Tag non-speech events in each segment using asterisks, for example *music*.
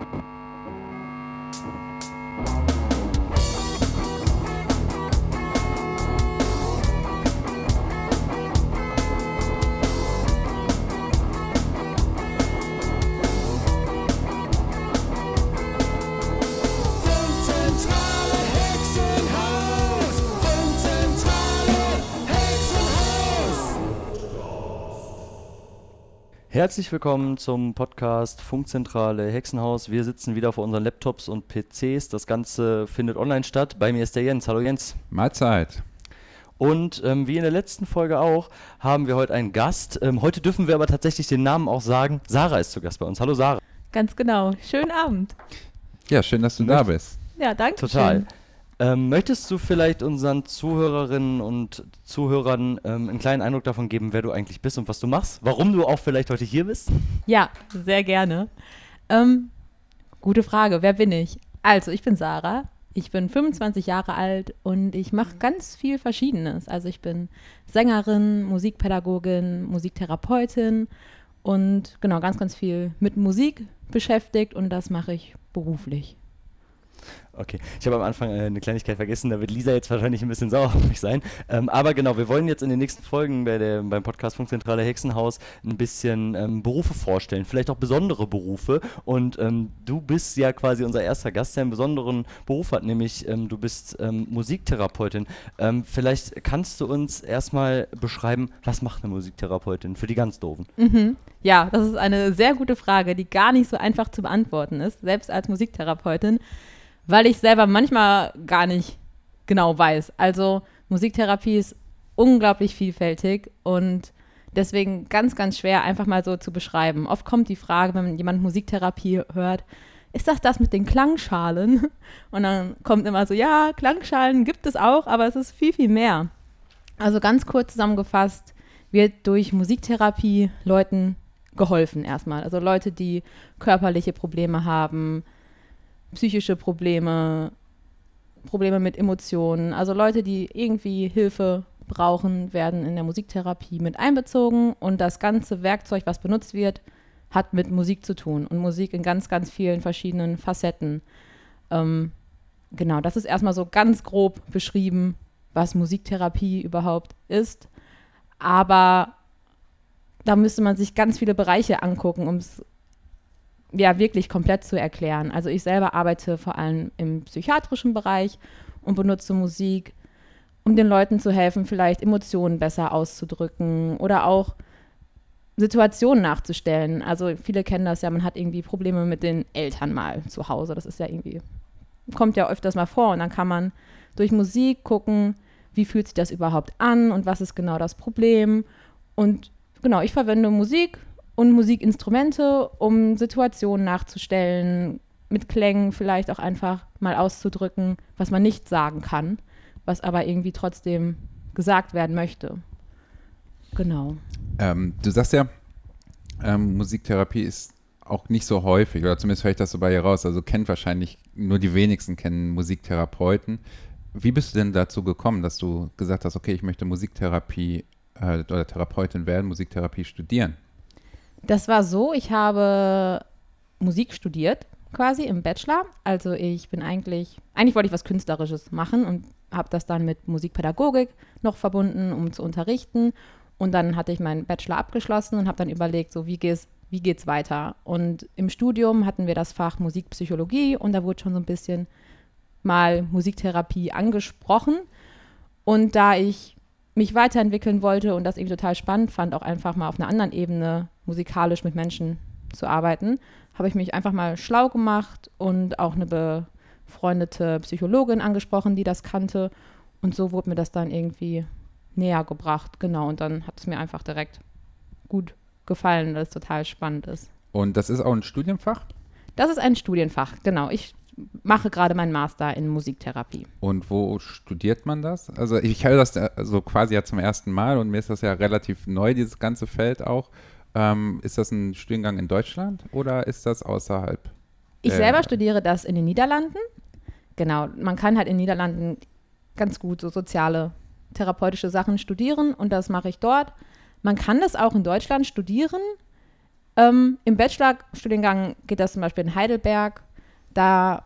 you. Herzlich willkommen zum Podcast Funkzentrale Hexenhaus. Wir sitzen wieder vor unseren Laptops und PCs. Das Ganze findet online statt. Bei mir ist der Jens. Hallo Jens. Mahlzeit. Und ähm, wie in der letzten Folge auch, haben wir heute einen Gast. Ähm, heute dürfen wir aber tatsächlich den Namen auch sagen. Sarah ist zu Gast bei uns. Hallo Sarah. Ganz genau. Schönen Abend. Ja, schön, dass du da bist. Ja, danke. Total. Schön. Ähm, möchtest du vielleicht unseren Zuhörerinnen und Zuhörern ähm, einen kleinen Eindruck davon geben, wer du eigentlich bist und was du machst? Warum du auch vielleicht heute hier bist? Ja, sehr gerne. Ähm, gute Frage. Wer bin ich? Also, ich bin Sarah. Ich bin 25 Jahre alt und ich mache ganz viel Verschiedenes. Also, ich bin Sängerin, Musikpädagogin, Musiktherapeutin und genau ganz, ganz viel mit Musik beschäftigt und das mache ich beruflich. Okay, ich habe am Anfang äh, eine Kleinigkeit vergessen, da wird Lisa jetzt wahrscheinlich ein bisschen sauer *laughs* auf mich sein. Ähm, aber genau, wir wollen jetzt in den nächsten Folgen bei der, beim Podcast Funkzentrale Hexenhaus ein bisschen ähm, Berufe vorstellen, vielleicht auch besondere Berufe. Und ähm, du bist ja quasi unser erster Gast, der einen besonderen Beruf hat, nämlich ähm, du bist ähm, Musiktherapeutin. Ähm, vielleicht kannst du uns erstmal beschreiben, was macht eine Musiktherapeutin für die ganz Doofen? Mhm. Ja, das ist eine sehr gute Frage, die gar nicht so einfach zu beantworten ist, selbst als Musiktherapeutin, weil ich selber manchmal gar nicht genau weiß. Also Musiktherapie ist unglaublich vielfältig und deswegen ganz, ganz schwer einfach mal so zu beschreiben. Oft kommt die Frage, wenn jemand Musiktherapie hört, ist das das mit den Klangschalen? *laughs* Und dann kommt immer so, ja, Klangschalen gibt es auch, aber es ist viel, viel mehr. Also ganz kurz zusammengefasst, wird durch Musiktherapie Leuten geholfen erstmal. Also Leute, die körperliche Probleme haben, psychische Probleme, Probleme mit Emotionen. Also Leute, die irgendwie Hilfe brauchen, werden in der Musiktherapie mit einbezogen und das ganze Werkzeug, was benutzt wird, hat mit Musik zu tun und Musik in ganz, ganz vielen verschiedenen Facetten. Ähm, genau, das ist erstmal so ganz grob beschrieben, was Musiktherapie überhaupt ist. Aber da müsste man sich ganz viele Bereiche angucken, um es ja wirklich komplett zu erklären. Also ich selber arbeite vor allem im psychiatrischen Bereich und benutze Musik, um den Leuten zu helfen, vielleicht Emotionen besser auszudrücken oder auch Situationen nachzustellen. Also viele kennen das ja, man hat irgendwie Probleme mit den Eltern mal zu Hause. Das ist ja irgendwie, kommt ja öfters mal vor. Und dann kann man durch Musik gucken, wie fühlt sich das überhaupt an und was ist genau das Problem. Und genau, ich verwende Musik und Musikinstrumente, um Situationen nachzustellen, mit Klängen vielleicht auch einfach mal auszudrücken, was man nicht sagen kann, was aber irgendwie trotzdem gesagt werden möchte. Genau. Ähm, du sagst ja, ähm, Musiktherapie ist auch nicht so häufig, oder zumindest höre ich das so bei dir raus. Also kennt wahrscheinlich nur die wenigsten kennen Musiktherapeuten. Wie bist du denn dazu gekommen, dass du gesagt hast, okay, ich möchte Musiktherapie äh, oder Therapeutin werden, Musiktherapie studieren? Das war so, ich habe Musik studiert, quasi im Bachelor. Also ich bin eigentlich, eigentlich wollte ich was Künstlerisches machen und habe das dann mit Musikpädagogik noch verbunden, um zu unterrichten. Und dann hatte ich meinen Bachelor abgeschlossen und habe dann überlegt, so wie geht's, wie geht's weiter? Und im Studium hatten wir das Fach Musikpsychologie und da wurde schon so ein bisschen mal Musiktherapie angesprochen. Und da ich mich weiterentwickeln wollte und das irgendwie total spannend fand, auch einfach mal auf einer anderen Ebene musikalisch mit Menschen zu arbeiten, habe ich mich einfach mal schlau gemacht und auch eine befreundete Psychologin angesprochen, die das kannte. Und so wurde mir das dann irgendwie näher gebracht. Genau. Und dann hat es mir einfach direkt gut gefallen, weil es total spannend ist. Und das ist auch ein Studienfach? Das ist ein Studienfach, genau. Ich mache gerade meinen Master in Musiktherapie. Und wo studiert man das? Also ich höre das ja so quasi ja zum ersten Mal und mir ist das ja relativ neu, dieses ganze Feld auch. Ähm, ist das ein Studiengang in Deutschland oder ist das außerhalb? Ich selber studiere das in den Niederlanden. Genau, man kann halt in den Niederlanden ganz gut so soziale, therapeutische Sachen studieren und das mache ich dort. Man kann das auch in Deutschland studieren, Ähm, Im Bachelorstudiengang geht das zum Beispiel in Heidelberg. Da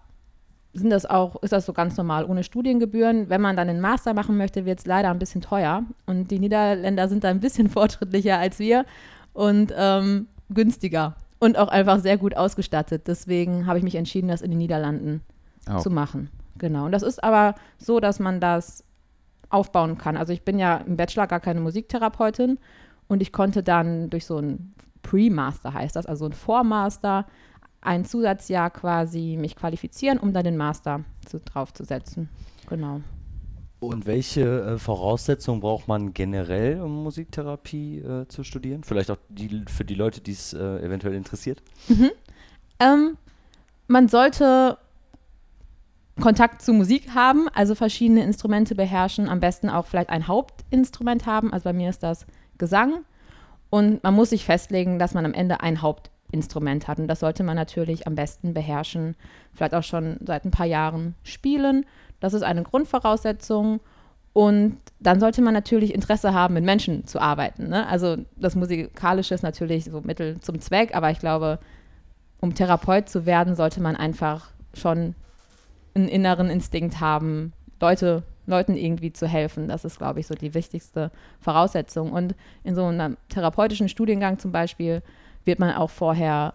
sind das auch, ist das so ganz normal ohne Studiengebühren. Wenn man dann einen Master machen möchte, wird es leider ein bisschen teuer. Und die Niederländer sind da ein bisschen *laughs* fortschrittlicher als wir und ähm, günstiger und auch einfach sehr gut ausgestattet. Deswegen habe ich mich entschieden, das in den Niederlanden Auch. zu machen. Genau. Und das ist aber so, dass man das aufbauen kann. Also ich bin ja im Bachelor gar keine Musiktherapeutin und ich konnte dann durch so ein Pre-Master heißt das, also ein Vormaster, ein Zusatzjahr quasi mich qualifizieren, um dann den Master zu, draufzusetzen. Genau. Und welche äh, Voraussetzungen braucht man generell, um Musiktherapie äh, zu studieren? Vielleicht auch die, für die Leute, die es äh, eventuell interessiert. Ähm, man sollte Kontakt zu Musik haben, also verschiedene Instrumente beherrschen, am besten auch vielleicht ein Hauptinstrument haben. Also bei mir ist das Gesang. Und man muss sich festlegen, dass man am Ende ein Hauptinstrument hat. Und das sollte man natürlich am besten beherrschen, vielleicht auch schon seit ein paar Jahren spielen. Das ist eine Grundvoraussetzung. Und dann sollte man natürlich Interesse haben, mit Menschen zu arbeiten. Ne? Also das Musikalische ist natürlich so Mittel zum Zweck, aber ich glaube, um Therapeut zu werden, sollte man einfach schon einen inneren Instinkt haben, Leute, Leuten irgendwie zu helfen. Das ist, glaube ich, so die wichtigste Voraussetzung. Und in so einem therapeutischen Studiengang zum Beispiel wird man auch vorher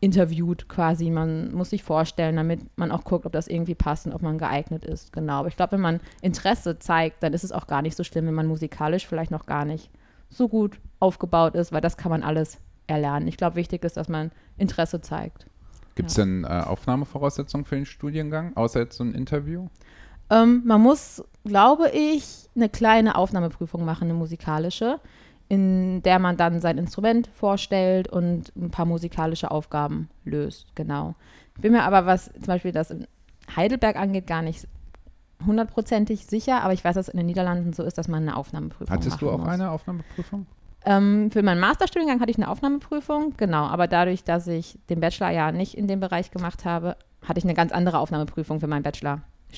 interviewt quasi. Man muss sich vorstellen, damit man auch guckt, ob das irgendwie passt und ob man geeignet ist. Genau. Aber ich glaube, wenn man Interesse zeigt, dann ist es auch gar nicht so schlimm, wenn man musikalisch vielleicht noch gar nicht so gut aufgebaut ist, weil das kann man alles erlernen. Ich glaube, wichtig ist, dass man Interesse zeigt. Gibt es denn äh, Aufnahmevoraussetzungen für den Studiengang, außer jetzt so ein Interview? Ähm, man muss, glaube ich, eine kleine Aufnahmeprüfung machen, eine musikalische, in der man dann sein Instrument vorstellt und ein paar musikalische Aufgaben löst. Genau. Ich bin mir aber, was zum Beispiel das in Heidelberg angeht, gar nicht hundertprozentig sicher, aber ich weiß, dass es in den Niederlanden so ist, dass man eine Aufnahmeprüfung Hattest du auch muss. eine Aufnahmeprüfung? Ähm, für meinen Masterstudiengang hatte ich eine Aufnahmeprüfung, genau, aber dadurch, dass ich den Bachelor ja nicht in dem Bereich gemacht habe, hatte ich eine ganz andere Aufnahmeprüfung für meinen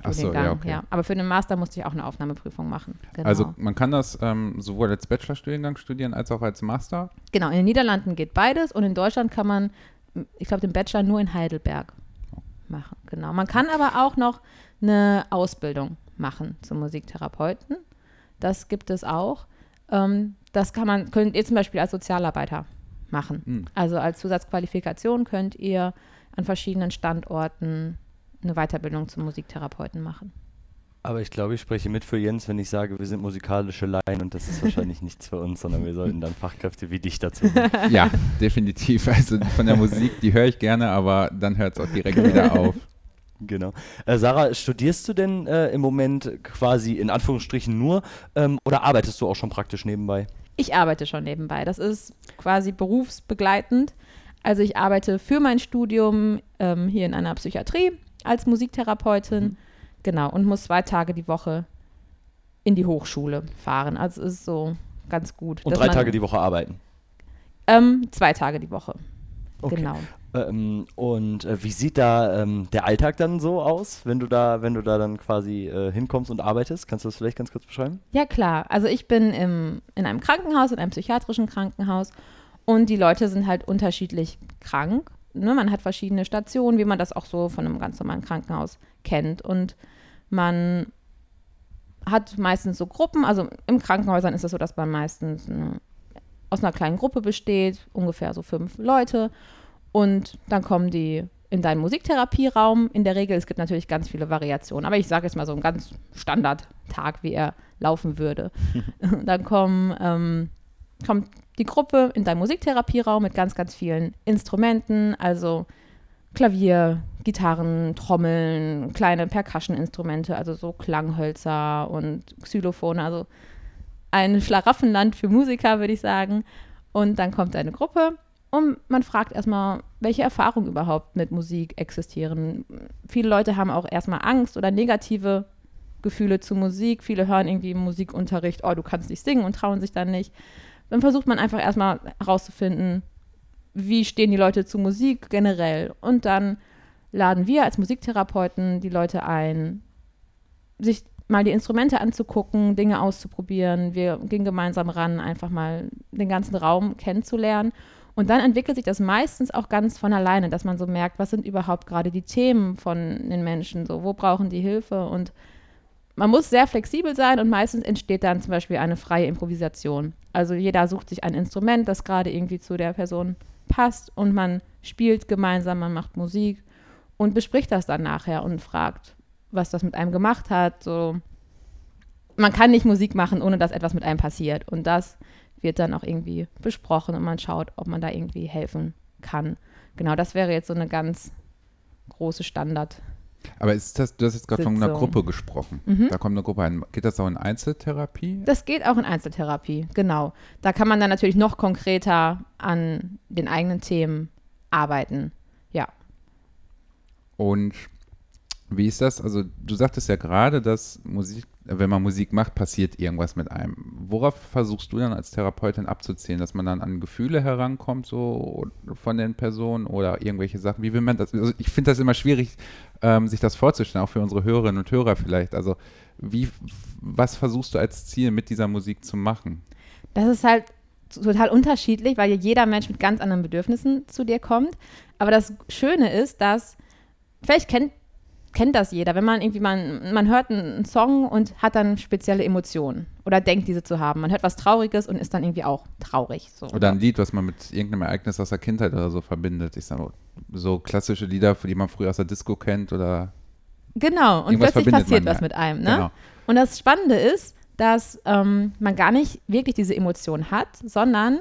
Bachelor-Studiengang. ja, okay. ja. Aber für den Master musste ich auch eine Aufnahmeprüfung machen. Genau. Also man kann das ähm, sowohl als Bachelorstudiengang studieren als auch als Master. genau, in den Niederlanden geht beides und in Deutschland kann man, ich glaube, den Bachelor nur in Heidelberg machen. Genau. Man kann aber auch noch eine Ausbildung machen zum Musiktherapeuten. Das gibt es auch. Ähm, das kann man, könnt ihr zum Beispiel als Sozialarbeiter machen. Hm. Also als Zusatzqualifikation könnt ihr an verschiedenen Standorten eine Weiterbildung zum Musiktherapeuten machen. Aber ich glaube, ich spreche mit für Jens, wenn ich sage, wir sind musikalische Laien und das ist wahrscheinlich *laughs* nichts für uns, sondern wir sollten dann Fachkräfte wie dich dazu *laughs* holen. Ja, definitiv. Also von der Musik, die höre ich gerne, aber dann hört es auch direkt wieder *laughs* auf. Genau. Äh, Sarah, studierst du denn äh, im Moment quasi in Anführungsstrichen nur ähm, oder arbeitest du auch schon praktisch nebenbei? Ich arbeite schon nebenbei. Das ist quasi berufsbegleitend. Also ich arbeite für mein Studium ähm, hier in einer Psychiatrie als Musiktherapeutin. Genau. Und muss zwei Tage die Woche in die Hochschule fahren. Also ist so ganz gut. Und drei man- Tage die Woche arbeiten. Ähm, zwei Tage die Woche. Okay. Genau. Ähm, und äh, wie sieht da ähm, der Alltag dann so aus, wenn du da, wenn du da dann quasi äh, hinkommst und arbeitest? Kannst du das vielleicht ganz kurz beschreiben? Ja, klar. Also ich bin im, in einem Krankenhaus, in einem psychiatrischen Krankenhaus und die Leute sind halt unterschiedlich krank. Ne? Man hat verschiedene Stationen, wie man das auch so von einem ganz normalen Krankenhaus kennt. Und man hat meistens so Gruppen, also im Krankenhäusern ist es so, dass man meistens eine, aus einer kleinen Gruppe besteht, ungefähr so fünf Leute. Und dann kommen die in deinen Musiktherapieraum. In der Regel, es gibt natürlich ganz viele Variationen, aber ich sage jetzt mal so einen ganz Standardtag, wie er laufen würde. *laughs* dann kommen, ähm, kommt die Gruppe in deinen Musiktherapieraum mit ganz, ganz vielen Instrumenten, also Klavier, Gitarren, Trommeln, kleine Percussion-Instrumente, also so Klanghölzer und Xylophone, also ein Schlaraffenland für Musiker, würde ich sagen. Und dann kommt eine Gruppe und man fragt erstmal, welche Erfahrungen überhaupt mit Musik existieren. Viele Leute haben auch erstmal Angst oder negative Gefühle zu Musik. Viele hören irgendwie im Musikunterricht, oh, du kannst nicht singen und trauen sich dann nicht. Dann versucht man einfach erstmal herauszufinden, wie stehen die Leute zu Musik generell. Und dann laden wir als Musiktherapeuten die Leute ein, sich mal die Instrumente anzugucken, Dinge auszuprobieren. Wir gehen gemeinsam ran, einfach mal den ganzen Raum kennenzulernen. Und dann entwickelt sich das meistens auch ganz von alleine, dass man so merkt, was sind überhaupt gerade die Themen von den Menschen, so wo brauchen die Hilfe und man muss sehr flexibel sein und meistens entsteht dann zum Beispiel eine freie Improvisation. Also jeder sucht sich ein Instrument, das gerade irgendwie zu der Person passt und man spielt gemeinsam, man macht Musik und bespricht das dann nachher und fragt, was das mit einem gemacht hat. So. Man kann nicht Musik machen, ohne dass etwas mit einem passiert. Und das wird dann auch irgendwie besprochen und man schaut, ob man da irgendwie helfen kann. Genau, das wäre jetzt so eine ganz große Standard. Aber ist das, du hast jetzt gerade von einer. Gruppe gesprochen. Mhm. Da kommt eine Gruppe ein. Geht das auch in Einzeltherapie? Das geht auch in Einzeltherapie, genau. Da kann man dann natürlich noch konkreter an den eigenen Themen arbeiten. Ja. Und wie ist das? Also du sagtest ja gerade, dass Musik, wenn man Musik macht, passiert irgendwas mit einem. Worauf versuchst du dann als Therapeutin abzuzielen, dass man dann an Gefühle herankommt, so von den Personen oder irgendwelche Sachen? Wie will man das? Also ich finde das immer schwierig, ähm, sich das vorzustellen, auch für unsere Hörerinnen und Hörer vielleicht. Also wie, was versuchst du als Ziel mit dieser Musik zu machen? Das ist halt total unterschiedlich, weil jeder Mensch mit ganz anderen Bedürfnissen zu dir kommt. Aber das Schöne ist, dass, vielleicht kennt, kennt das jeder, wenn man irgendwie, man, man hört einen Song und hat dann spezielle Emotionen oder denkt, diese zu haben. Man hört was Trauriges und ist dann irgendwie auch traurig. So. Oder ein Lied, was man mit irgendeinem Ereignis aus der Kindheit oder so verbindet. Ich sage mal, so klassische Lieder, die man früher aus der Disco kennt oder Genau, und plötzlich passiert was mit einem. Ne? Genau. Und das Spannende ist, dass ähm, man gar nicht wirklich diese Emotion hat, sondern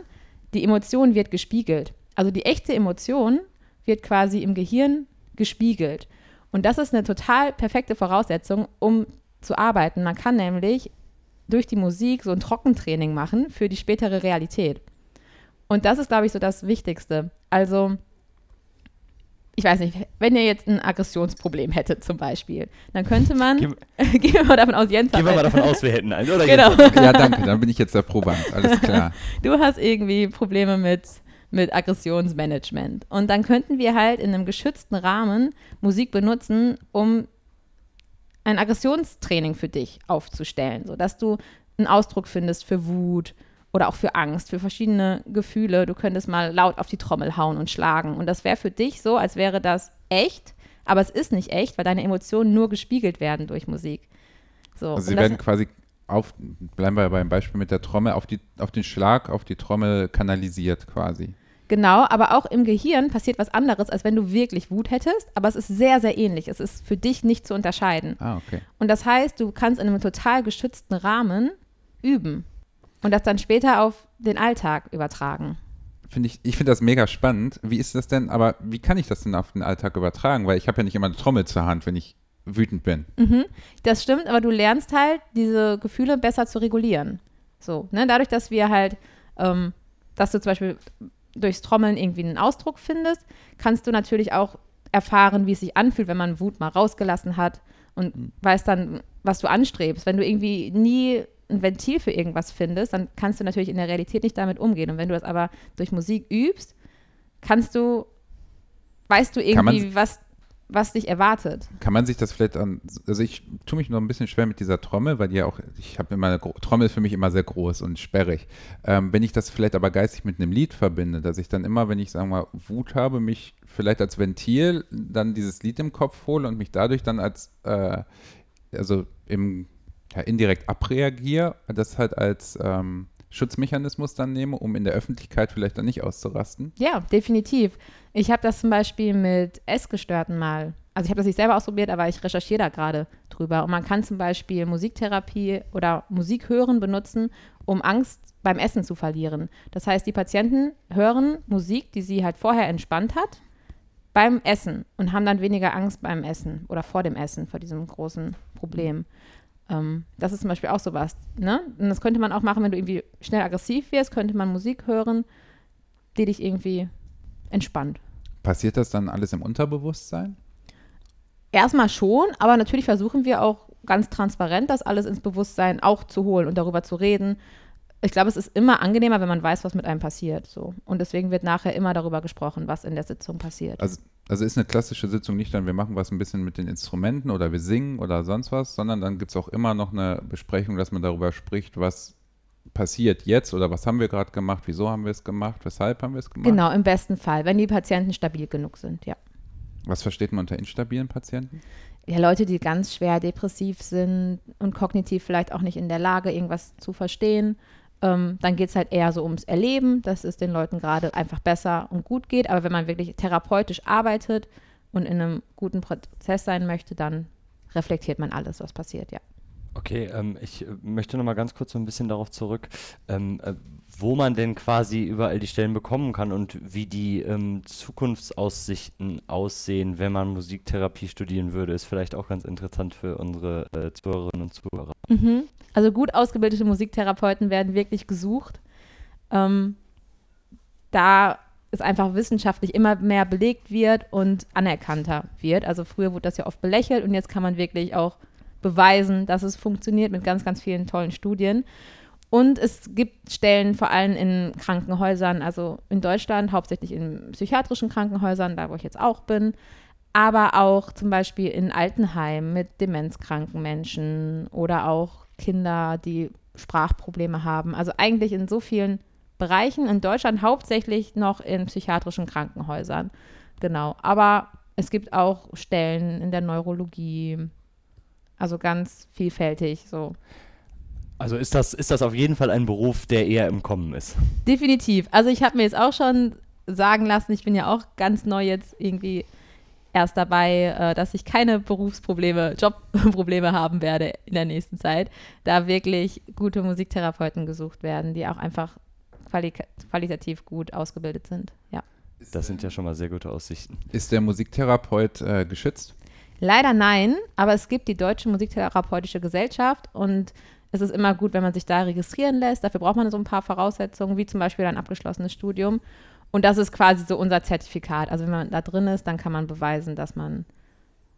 die Emotion wird gespiegelt. Also die echte Emotion wird quasi im Gehirn gespiegelt. Und das ist eine total perfekte Voraussetzung, um zu arbeiten. Man kann nämlich durch die Musik so ein Trockentraining machen für die spätere Realität. Und das ist, glaube ich, so das Wichtigste. Also, ich weiß nicht, wenn ihr jetzt ein Aggressionsproblem hättet zum Beispiel, dann könnte man, Gehen, *laughs* gehen wir mal davon aus, Jens hat gehen wir mal davon aus, wir hätten einen, oder? *laughs* Genau. Ja, danke, dann bin ich jetzt der Proband. Alles klar. *laughs* du hast irgendwie Probleme mit, mit Aggressionsmanagement. Und dann könnten wir halt in einem geschützten Rahmen Musik benutzen, um ein Aggressionstraining für dich aufzustellen, sodass du einen Ausdruck findest für Wut oder auch für Angst, für verschiedene Gefühle. Du könntest mal laut auf die Trommel hauen und schlagen. Und das wäre für dich so, als wäre das echt, aber es ist nicht echt, weil deine Emotionen nur gespiegelt werden durch Musik. So, Also sie werden quasi auf, bleiben wir beim Beispiel mit der Trommel, auf, die, auf den Schlag, auf die Trommel kanalisiert quasi. Genau, aber auch im Gehirn passiert was anderes, als wenn du wirklich Wut hättest, aber es ist sehr, sehr ähnlich. Es ist für dich nicht zu unterscheiden. Ah, okay. Und das heißt, du kannst in einem total geschützten Rahmen üben und das dann später auf den Alltag übertragen. Finde ich, ich finde das mega spannend. Wie ist das denn, aber wie kann ich das denn auf den Alltag übertragen? Weil ich habe ja nicht immer eine Trommel zur Hand, wenn ich wütend bin. Mhm. Das stimmt, aber du lernst halt, diese Gefühle besser zu regulieren. So, ne? Dadurch, dass wir halt, ähm, dass du zum Beispiel durchs Trommeln irgendwie einen Ausdruck findest, kannst du natürlich auch erfahren, wie es sich anfühlt, wenn man Wut mal rausgelassen hat und weißt dann, was du anstrebst. Wenn du irgendwie nie ein Ventil für irgendwas findest, dann kannst du natürlich in der Realität nicht damit umgehen. Und wenn du das aber durch Musik übst, kannst du, weißt du irgendwie, was, was dich erwartet. Kann man sich das vielleicht an, also ich tue mich noch ein bisschen schwer mit dieser Trommel, weil die ja auch, ich habe immer, eine Trommel ist für mich immer sehr groß und sperrig. Ähm, wenn ich das vielleicht aber geistig mit einem Lied verbinde, dass ich dann immer, wenn ich, sagen wir mal, Wut habe, mich vielleicht als Ventil dann dieses Lied im Kopf hole und mich dadurch dann als, äh, also im, ja, indirekt abreagiere, das halt als ähm, Schutzmechanismus dann nehme, um in der Öffentlichkeit vielleicht dann nicht auszurasten. Ja, definitiv. Ich habe das zum Beispiel mit Essgestörten mal. Also ich habe das nicht selber ausprobiert, aber ich recherchiere da gerade drüber. Und man kann zum Beispiel Musiktherapie oder Musik hören benutzen, um Angst beim Essen zu verlieren. Das heißt, die Patienten hören Musik, die sie halt vorher entspannt hat, beim Essen und haben dann weniger Angst beim Essen oder vor dem Essen, vor diesem großen Problem. Ähm, das ist zum Beispiel auch sowas. Ne? Und das könnte man auch machen, wenn du irgendwie schnell aggressiv wirst, könnte man Musik hören, die dich irgendwie entspannt. Passiert das dann alles im Unterbewusstsein? Erstmal schon, aber natürlich versuchen wir auch ganz transparent, das alles ins Bewusstsein auch zu holen und darüber zu reden. Ich glaube, es ist immer angenehmer, wenn man weiß, was mit einem passiert. So. Und deswegen wird nachher immer darüber gesprochen, was in der Sitzung passiert. Also, also ist eine klassische Sitzung nicht dann, wir machen was ein bisschen mit den Instrumenten oder wir singen oder sonst was, sondern dann gibt es auch immer noch eine Besprechung, dass man darüber spricht, was passiert jetzt oder was haben wir gerade gemacht, wieso haben wir es gemacht, weshalb haben wir es gemacht? Genau, im besten Fall, wenn die Patienten stabil genug sind, ja. Was versteht man unter instabilen Patienten? Ja, Leute, die ganz schwer depressiv sind und kognitiv vielleicht auch nicht in der Lage, irgendwas zu verstehen. Ähm, dann geht es halt eher so ums Erleben, dass es den Leuten gerade einfach besser und gut geht. Aber wenn man wirklich therapeutisch arbeitet und in einem guten Prozess sein möchte, dann reflektiert man alles, was passiert, ja. Okay, ähm, ich äh, möchte noch mal ganz kurz so ein bisschen darauf zurück, ähm, äh, wo man denn quasi überall die Stellen bekommen kann und wie die ähm, Zukunftsaussichten aussehen, wenn man Musiktherapie studieren würde, ist vielleicht auch ganz interessant für unsere äh, Zuhörerinnen und Zuhörer. Mhm. Also gut ausgebildete Musiktherapeuten werden wirklich gesucht. Ähm, da es einfach wissenschaftlich immer mehr belegt wird und anerkannter wird. Also früher wurde das ja oft belächelt und jetzt kann man wirklich auch beweisen, dass es funktioniert mit ganz, ganz vielen tollen Studien. Und es gibt Stellen vor allem in Krankenhäusern, also in Deutschland, hauptsächlich in psychiatrischen Krankenhäusern, da wo ich jetzt auch bin, aber auch zum Beispiel in Altenheimen mit demenzkranken Menschen oder auch Kinder, die Sprachprobleme haben. Also eigentlich in so vielen Bereichen in Deutschland, hauptsächlich noch in psychiatrischen Krankenhäusern. Genau. Aber es gibt auch Stellen in der Neurologie, also ganz vielfältig so. Also ist das, ist das auf jeden Fall ein Beruf, der eher im Kommen ist. Definitiv. Also ich habe mir jetzt auch schon sagen lassen, ich bin ja auch ganz neu jetzt irgendwie erst dabei, äh, dass ich keine Berufsprobleme, Jobprobleme haben werde in der nächsten Zeit, da wirklich gute Musiktherapeuten gesucht werden, die auch einfach quali qualitativ gut ausgebildet sind. Ja. Das sind ja schon mal sehr gute Aussichten. Ist der Musiktherapeut äh, geschützt? Leider nein, aber es gibt die Deutsche Musiktherapeutische Gesellschaft und es ist immer gut, wenn man sich da registrieren lässt. Dafür braucht man so ein paar Voraussetzungen, wie zum Beispiel ein abgeschlossenes Studium. Und das ist quasi so unser Zertifikat. Also wenn man da drin ist, dann kann man beweisen, dass man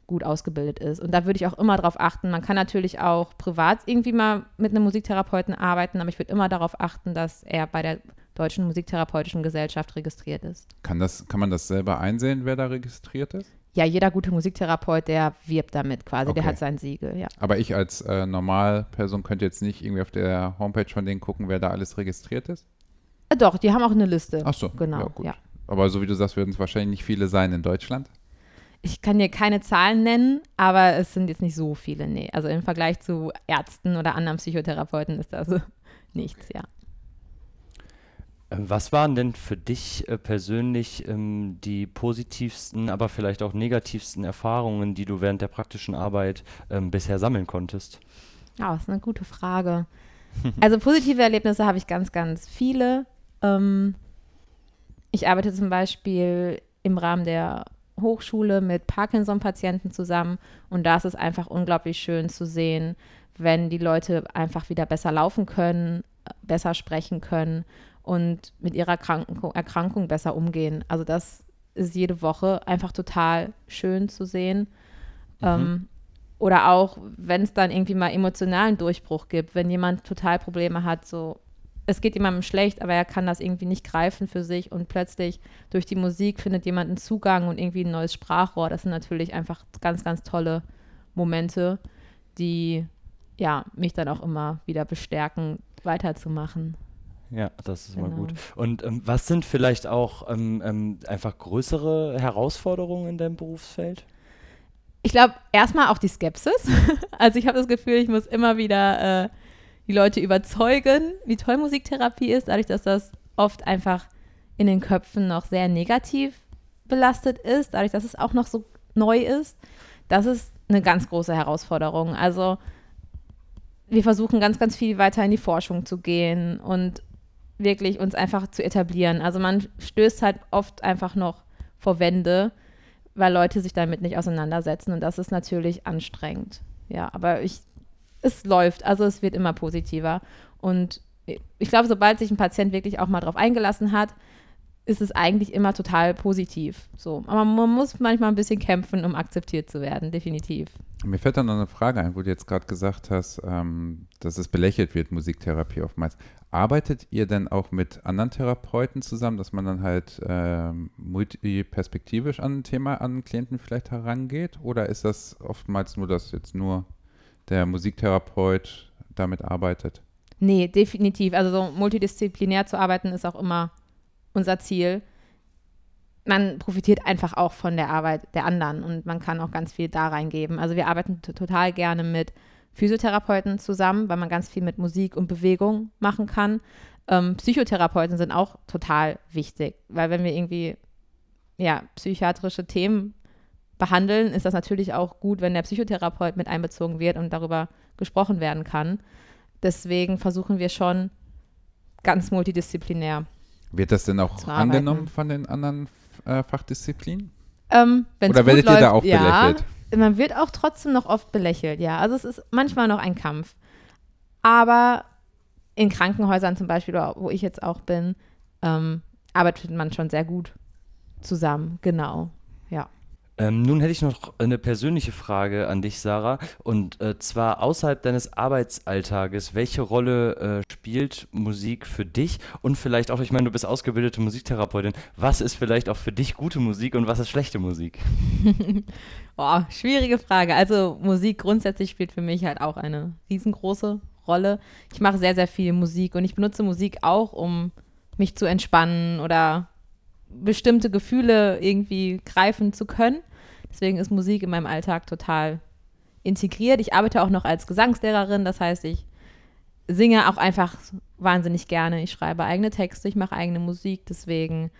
gut ausgebildet ist. Und da würde ich auch immer darauf achten. Man kann natürlich auch privat irgendwie mal mit einem Musiktherapeuten arbeiten, aber ich würde immer darauf achten, dass er bei der Deutschen Musiktherapeutischen Gesellschaft registriert ist. Kann, das, kann man das selber einsehen, wer da registriert ist? Ja, jeder gute Musiktherapeut, der wirbt damit quasi, der Okay. hat sein Siegel, ja. Aber ich als äh, Normalperson könnte jetzt nicht irgendwie auf der Homepage von denen gucken, wer da alles registriert ist? Äh, Doch, die haben auch eine Liste. Ach so, Genau, ja, gut. ja. Aber so wie du sagst, würden es wahrscheinlich nicht viele sein in Deutschland. Ich kann dir keine Zahlen nennen, aber es sind jetzt nicht so viele, nee. Also im Vergleich zu Ärzten oder anderen Psychotherapeuten ist das *laughs* nichts, ja. Ähm, Was waren denn für dich äh, persönlich ähm, die positivsten, aber vielleicht auch negativsten Erfahrungen, die du während der praktischen Arbeit ähm, bisher sammeln konntest? Ja, das ist eine gute Frage. *laughs* Also positive Erlebnisse habe ich ganz, ganz viele. Ähm, ich arbeite zum Beispiel im Rahmen der Hochschule mit Parkinson-Patienten zusammen und da ist es einfach unglaublich schön zu sehen, wenn die Leute einfach wieder besser laufen können, äh, besser sprechen können und mit ihrer Kranken Erkrankung besser umgehen. Also das ist jede Woche einfach total schön zu sehen. Ähm, oder auch, wenn es dann irgendwie mal emotionalen Durchbruch gibt, wenn jemand total Probleme hat, so es geht jemandem schlecht, aber er kann das irgendwie nicht greifen für sich und plötzlich durch die Musik findet jemand einen Zugang und irgendwie ein neues Sprachrohr. Das sind natürlich einfach ganz, ganz tolle Momente, die ja mich dann auch immer wieder bestärken, weiterzumachen. Ja, das ist immer Genau. gut. Und ähm, was sind vielleicht auch ähm, ähm, einfach größere Herausforderungen in deinem Berufsfeld? Ich glaube, erstmal auch die Skepsis. *laughs* Also ich habe das Gefühl, ich muss immer wieder äh, die Leute überzeugen, wie toll Musiktherapie ist, dadurch, dass das oft einfach in den Köpfen noch sehr negativ belastet ist, dadurch, dass es auch noch so neu ist. Das ist eine ganz große Herausforderung. Also wir versuchen ganz, ganz viel weiter in die Forschung zu gehen und wirklich uns einfach zu etablieren. Also man stößt halt oft einfach noch vor Wände, weil Leute sich damit nicht auseinandersetzen und das ist natürlich anstrengend. Ja, aber ich, es läuft, also es wird immer positiver und ich glaube, sobald sich ein Patient wirklich auch mal drauf eingelassen hat, ist es eigentlich immer total positiv. So, aber man muss manchmal ein bisschen kämpfen, um akzeptiert zu werden, definitiv. Mir fällt dann noch eine Frage ein, wo du jetzt gerade gesagt hast, ähm, dass es belächelt wird, Musiktherapie oftmals. Arbeitet ihr denn auch mit anderen Therapeuten zusammen, dass man dann halt ähm, multiperspektivisch an ein Thema, an einen Klienten vielleicht herangeht? Oder ist das oftmals nur, dass jetzt nur der Musiktherapeut damit arbeitet? Nee, definitiv. Also so multidisziplinär zu arbeiten ist auch immer unser Ziel. Man profitiert einfach auch von der Arbeit der anderen und man kann auch ganz viel da reingeben. Also wir arbeiten total gerne mit Physiotherapeuten zusammen, weil man ganz viel mit Musik und Bewegung machen kann. Ähm, Psychotherapeuten sind auch total wichtig, weil wenn wir irgendwie ja, psychiatrische Themen behandeln, ist das natürlich auch gut, wenn der Psychotherapeut mit einbezogen wird und darüber gesprochen werden kann. Deswegen versuchen wir schon ganz multidisziplinär. Wird das denn auch angenommen von den anderen äh, Fachdisziplinen? Ähm, Oder werdet ihr da läuft, auch ja, belächelt? Man wird auch trotzdem noch oft belächelt, ja. Also es ist manchmal noch ein Kampf. Aber in Krankenhäusern zum Beispiel, wo ich jetzt auch bin, ähm, arbeitet man schon sehr gut zusammen, genau. Ja. Ähm, nun hätte ich noch eine persönliche Frage an dich, Sarah. Und äh, zwar außerhalb deines Arbeitsalltages, welche Rolle äh, spielt Musik für dich? Und vielleicht auch, ich meine, du bist ausgebildete Musiktherapeutin. Was ist vielleicht auch für dich gute Musik und was ist schlechte Musik? *laughs* Oh, schwierige Frage. Also Musik grundsätzlich spielt für mich halt auch eine riesengroße Rolle. Ich mache sehr, sehr viel Musik und ich benutze Musik auch, um mich zu entspannen oder bestimmte Gefühle irgendwie greifen zu können. Deswegen ist Musik in meinem Alltag total integriert. Ich arbeite auch noch als Gesangslehrerin, das heißt, ich singe auch einfach wahnsinnig gerne. Ich schreibe eigene Texte, ich mache eigene Musik, deswegen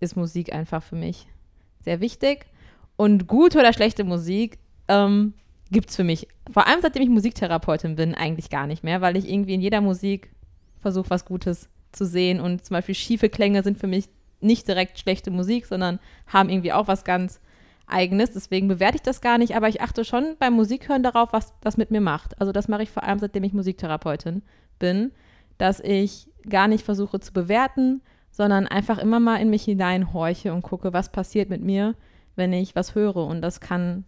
ist Musik einfach für mich sehr wichtig. Und gute oder schlechte Musik ähm, gibt es für mich, vor allem seitdem ich Musiktherapeutin bin, eigentlich gar nicht mehr, weil ich irgendwie in jeder Musik versuche, was Gutes zu sehen. Und zum Beispiel schiefe Klänge sind für mich nicht direkt schlechte Musik, sondern haben irgendwie auch was ganz Eigenes. Deswegen bewerte ich das gar nicht, aber ich achte schon beim Musikhören darauf, was das mit mir macht. Also das mache ich vor allem, seitdem ich Musiktherapeutin bin, dass ich gar nicht versuche zu bewerten, sondern einfach immer mal in mich hineinhorche und gucke, was passiert mit mir, wenn ich was höre. Und das kann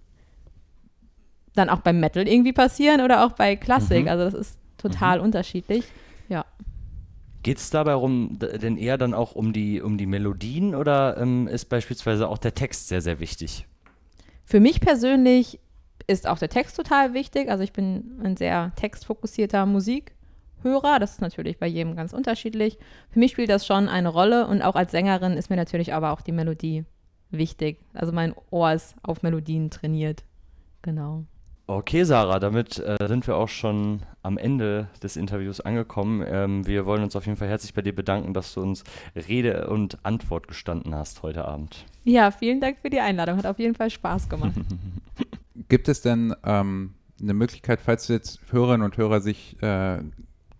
dann auch beim Metal irgendwie passieren oder auch bei Klassik. Mhm. Also das ist total unterschiedlich. Ja. Geht es dabei rum, d- denn eher dann auch um die, um die Melodien oder ähm, ist beispielsweise auch der Text sehr, sehr wichtig? Für mich persönlich ist auch der Text total wichtig. Also ich bin ein sehr textfokussierter Musikhörer. Das ist natürlich bei jedem ganz unterschiedlich. Für mich spielt das schon eine Rolle und auch als Sängerin ist mir natürlich aber auch die Melodie wichtig. Also mein Ohr ist auf Melodien trainiert. Genau. Okay, Sarah, damit äh, sind wir auch schon am Ende des Interviews angekommen. Ähm, wir wollen uns auf jeden Fall herzlich bei dir bedanken, dass du uns Rede und Antwort gestanden hast heute Abend. Ja, vielen Dank für die Einladung. Hat auf jeden Fall Spaß gemacht. *laughs* Gibt es denn ähm, eine Möglichkeit, falls jetzt Hörerinnen und Hörer sich äh,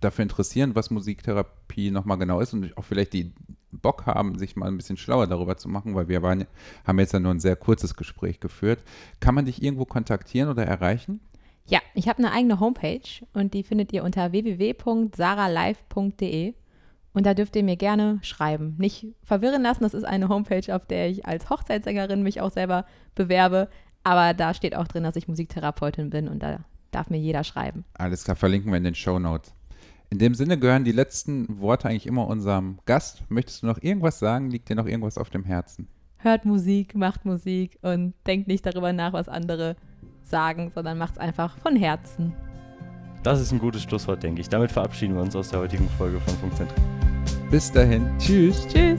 dafür interessieren, was Musiktherapie nochmal genau ist und auch vielleicht die Bock haben, sich mal ein bisschen schlauer darüber zu machen, weil wir waren, haben jetzt ja nur ein sehr kurzes Gespräch geführt. Kann man dich irgendwo kontaktieren oder erreichen? Ja, ich habe eine eigene Homepage und die findet ihr unter www.saralive.de und da dürft ihr mir gerne schreiben. Nicht verwirren lassen, das ist eine Homepage, auf der ich als Hochzeitssängerin mich auch selber bewerbe, aber da steht auch drin, dass ich Musiktherapeutin bin und da darf mir jeder schreiben. Alles klar, verlinken wir in den Show Notes. In dem Sinne gehören die letzten Worte eigentlich immer unserem Gast. Möchtest du noch irgendwas sagen? Liegt dir noch irgendwas auf dem Herzen? Hört Musik, macht Musik und denkt nicht darüber nach, was andere sagen, sondern macht es einfach von Herzen. Das ist ein gutes Schlusswort, denke ich. Damit verabschieden wir uns aus der heutigen Folge von Funkzentrum. Bis dahin. Tschüss. Tschüss!